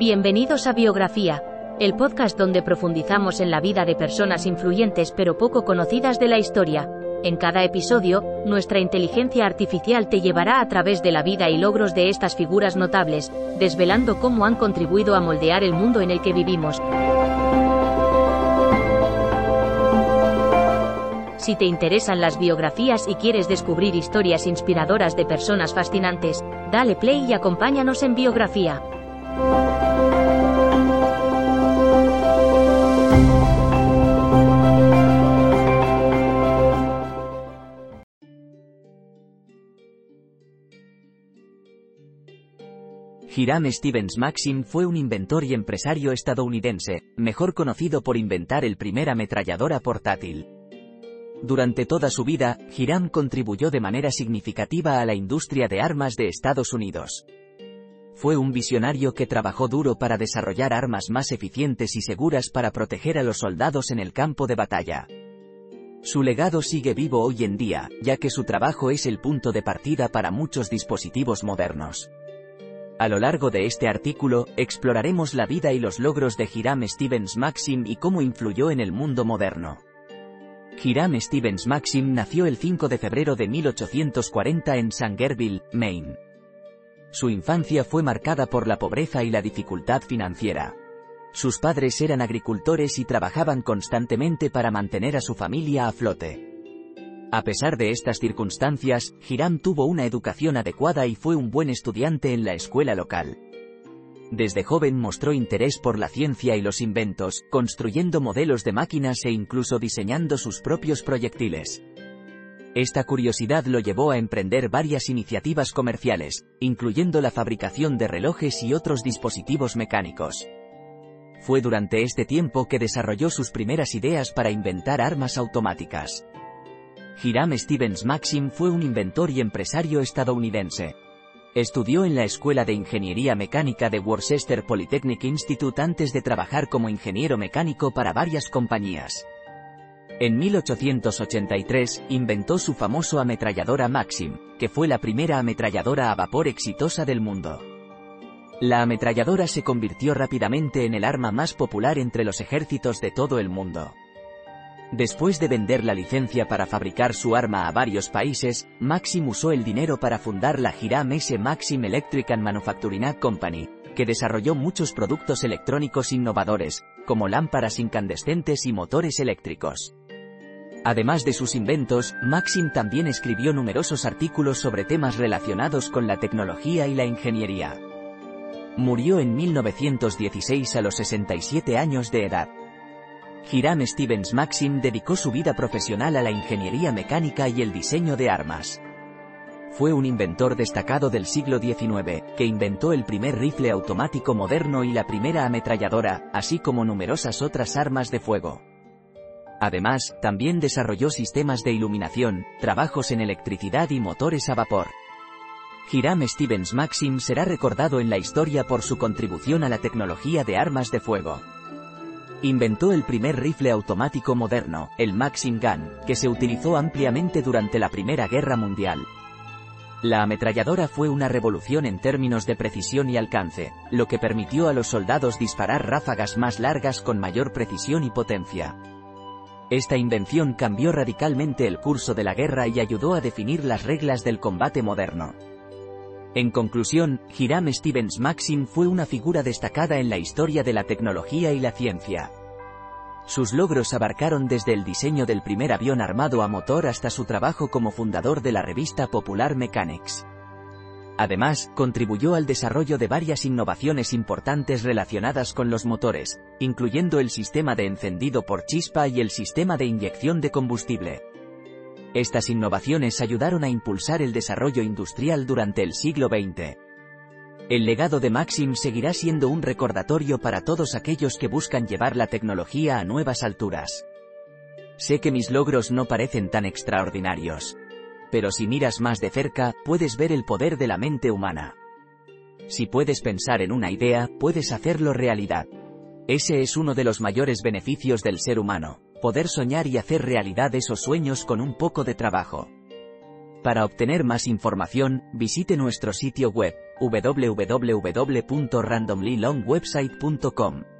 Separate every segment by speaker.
Speaker 1: Bienvenidos a Biografía, el podcast donde profundizamos en la vida de personas influyentes pero poco conocidas de la historia. En cada episodio, nuestra inteligencia artificial te llevará a través de la vida y logros de estas figuras notables, desvelando cómo han contribuido a moldear el mundo en el que vivimos. Si te interesan las biografías y quieres descubrir historias inspiradoras de personas fascinantes, dale play y acompáñanos en Biografía.
Speaker 2: Hiram Stevens Maxim fue un inventor y empresario estadounidense, mejor conocido por inventar el primer ametralladora portátil. Durante toda su vida, Hiram contribuyó de manera significativa a la industria de armas de Estados Unidos. Fue un visionario que trabajó duro para desarrollar armas más eficientes y seguras para proteger a los soldados en el campo de batalla. Su legado sigue vivo hoy en día, ya que su trabajo es el punto de partida para muchos dispositivos modernos. A lo largo de este artículo, exploraremos la vida y los logros de Hiram Stevens Maxim y cómo influyó en el mundo moderno. Hiram Stevens Maxim nació el 5 de febrero de 1840 en Sangerville, Maine. Su infancia fue marcada por la pobreza y la dificultad financiera. Sus padres eran agricultores y trabajaban constantemente para mantener a su familia a flote. A pesar de estas circunstancias, Hiram tuvo una educación adecuada y fue un buen estudiante en la escuela local. Desde joven mostró interés por la ciencia y los inventos, construyendo modelos de máquinas e incluso diseñando sus propios proyectiles. Esta curiosidad lo llevó a emprender varias iniciativas comerciales, incluyendo la fabricación de relojes y otros dispositivos mecánicos. Fue durante este tiempo que desarrolló sus primeras ideas para inventar armas automáticas. Hiram Stevens Maxim fue un inventor y empresario estadounidense. Estudió en la Escuela de Ingeniería Mecánica de Worcester Polytechnic Institute antes de trabajar como ingeniero mecánico para varias compañías. En 1883, inventó su famoso ametralladora Maxim, que fue la primera ametralladora a vapor exitosa del mundo. La ametralladora se convirtió rápidamente en el arma más popular entre los ejércitos de todo el mundo. Después de vender la licencia para fabricar su arma a varios países, Maxim usó el dinero para fundar la Hiram S. Maxim Electric and Manufacturing Company, que desarrolló muchos productos electrónicos innovadores, como lámparas incandescentes y motores eléctricos. Además de sus inventos, Maxim también escribió numerosos artículos sobre temas relacionados con la tecnología y la ingeniería. Murió en 1916 a los 67 años de edad. Hiram Stevens Maxim dedicó su vida profesional a la ingeniería mecánica y el diseño de armas. Fue un inventor destacado del siglo XIX, que inventó el primer rifle automático moderno y la primera ametralladora, así como numerosas otras armas de fuego. Además, también desarrolló sistemas de iluminación, trabajos en electricidad y motores a vapor. Hiram Stevens Maxim será recordado en la historia por su contribución a la tecnología de armas de fuego. Inventó el primer rifle automático moderno, el Maxim Gun, que se utilizó ampliamente durante la Primera Guerra Mundial. La ametralladora fue una revolución en términos de precisión y alcance, lo que permitió a los soldados disparar ráfagas más largas con mayor precisión y potencia. Esta invención cambió radicalmente el curso de la guerra y ayudó a definir las reglas del combate moderno. En conclusión, Hiram Stevens Maxim fue una figura destacada en la historia de la tecnología y la ciencia. Sus logros abarcaron desde el diseño del primer avión armado a motor hasta su trabajo como fundador de la revista Popular Mechanics. Además, contribuyó al desarrollo de varias innovaciones importantes relacionadas con los motores, incluyendo el sistema de encendido por chispa y el sistema de inyección de combustible. Estas innovaciones ayudaron a impulsar el desarrollo industrial durante el siglo XX. El legado de Maxim seguirá siendo un recordatorio para todos aquellos que buscan llevar la tecnología a nuevas alturas. Sé que mis logros no parecen tan extraordinarios. Pero si miras más de cerca, puedes ver el poder de la mente humana. Si puedes pensar en una idea, puedes hacerlo realidad. Ese es uno de los mayores beneficios del ser humano poder soñar y hacer realidad esos sueños con un poco de trabajo. Para obtener más información, visite nuestro sitio web www.randomlylongwebsite.com.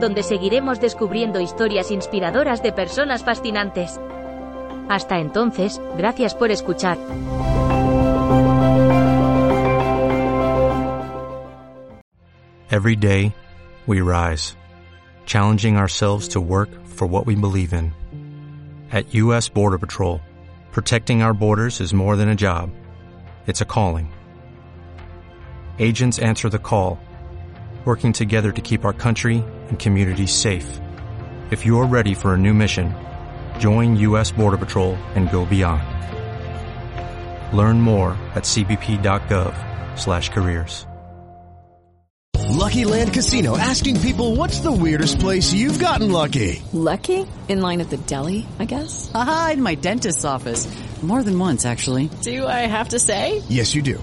Speaker 1: donde seguiremos descubriendo historias inspiradoras de personas fascinantes. Hasta entonces, gracias por escuchar.
Speaker 3: Every day, we rise, challenging ourselves to work for what we believe in. At U.S. Border Patrol, protecting our borders is more than a job, it's a calling. Agents answer the call, working together to keep our country and communities safe. If you're ready for a new mission, join U.S. Border Patrol and go beyond. Learn more at cbp.gov/careers.
Speaker 4: Lucky Land Casino asking people what's the weirdest place you've gotten lucky?
Speaker 5: Lucky? In line at the deli, I guess?
Speaker 6: Aha, in my dentist's office. More than once, actually.
Speaker 5: Do I have to say?
Speaker 4: Yes, you do.